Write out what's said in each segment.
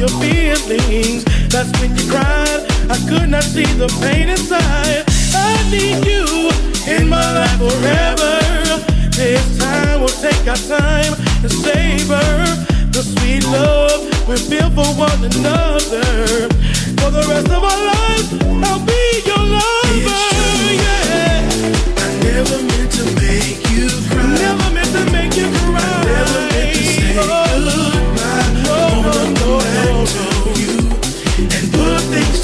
your feelings. That's when you cried. I could not see the pain inside. I need you in my life forever. This time we'll take our time and savor the sweet love we feel for one another. For the rest of our lives, I'll be your lover. Yeah. I never meant to make you cry. Never meant to make you cry. I never meant to say. Oh.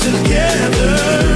together.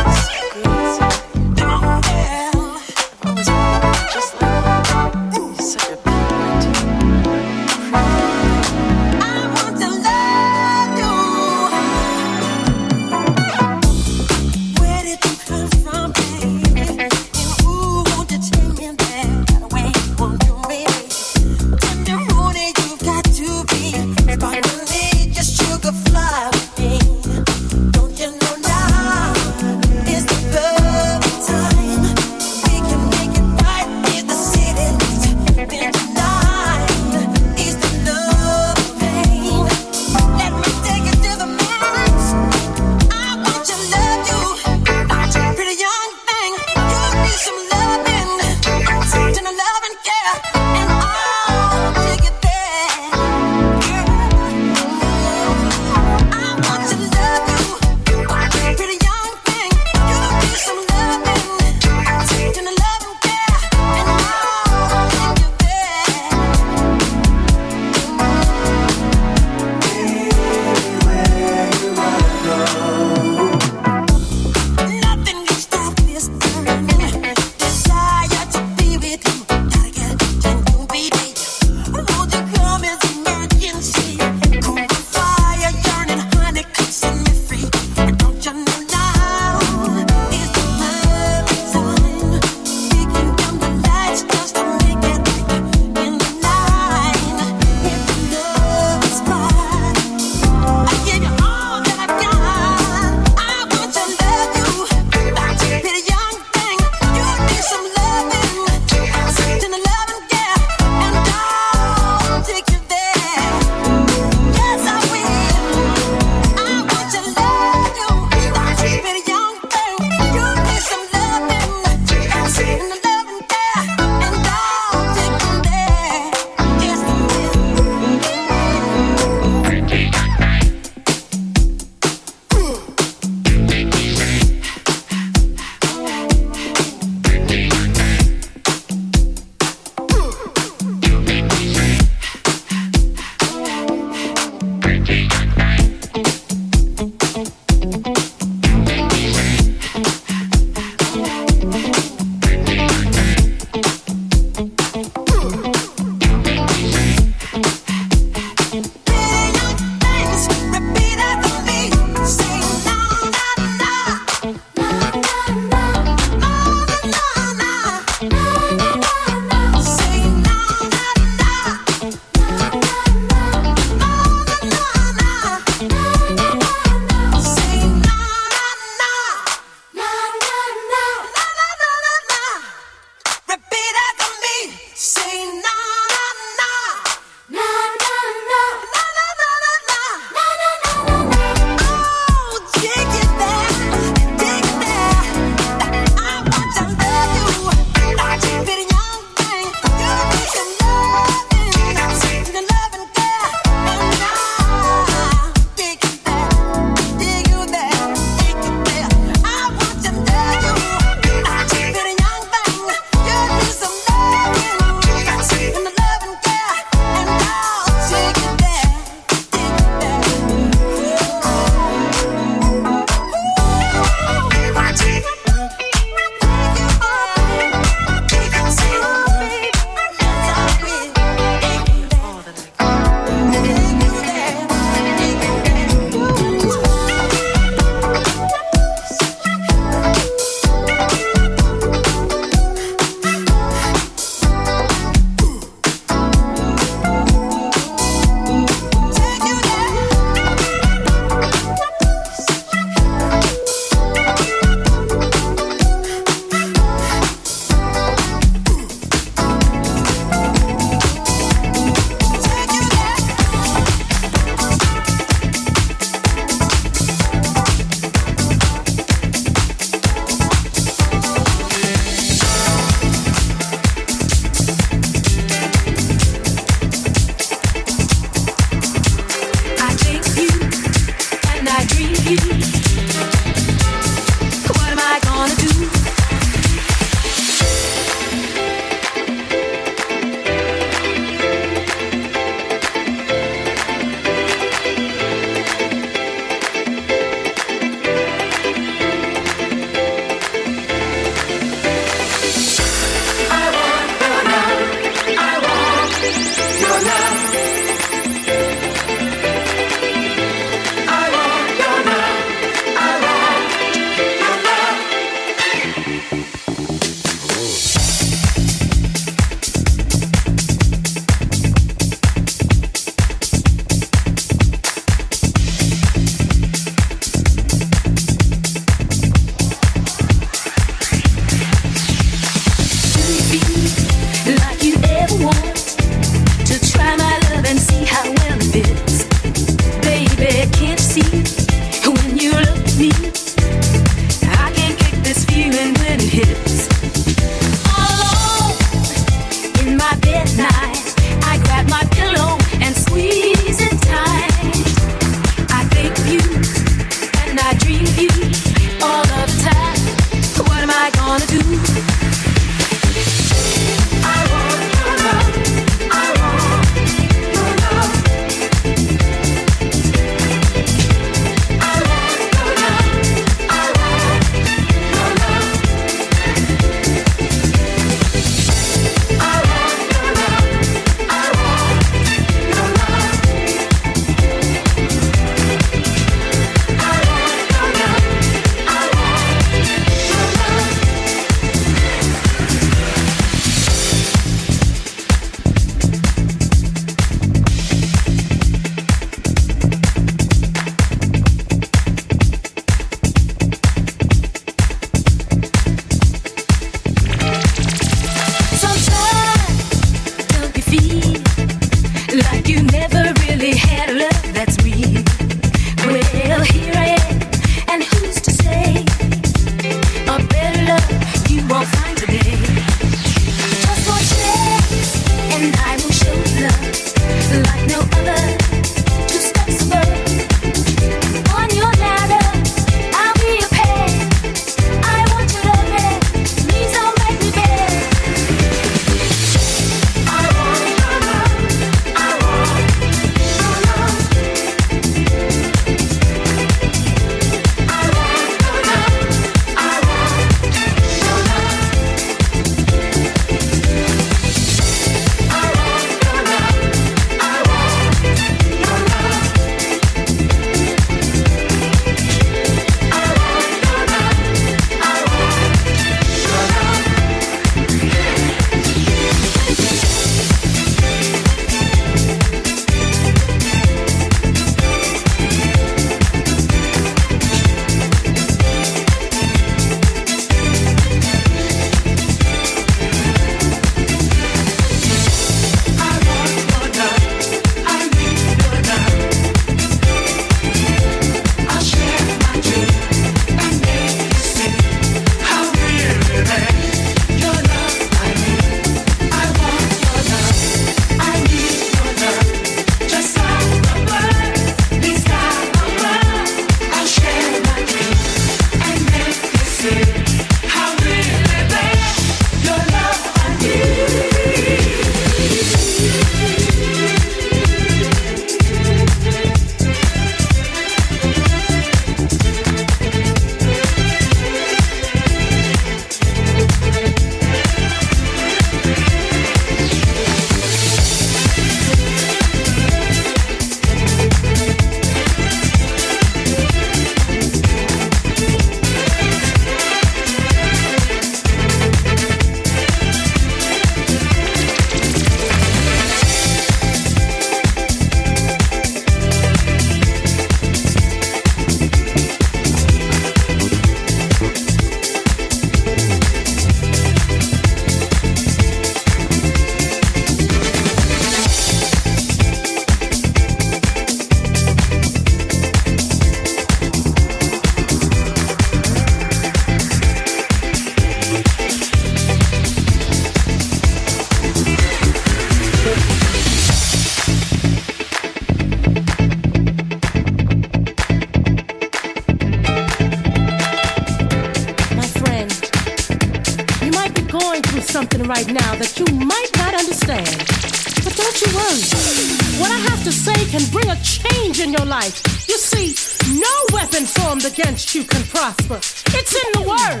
against you can prosper. It's in the word.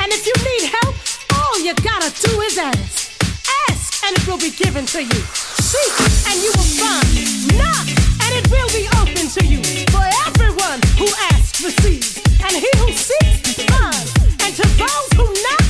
And if you need help, all you gotta do is ask. Ask and it will be given to you. Seek and you will find. Knock and it will be open to you. For everyone who asks receives. And he who seeks finds. And to those who knock,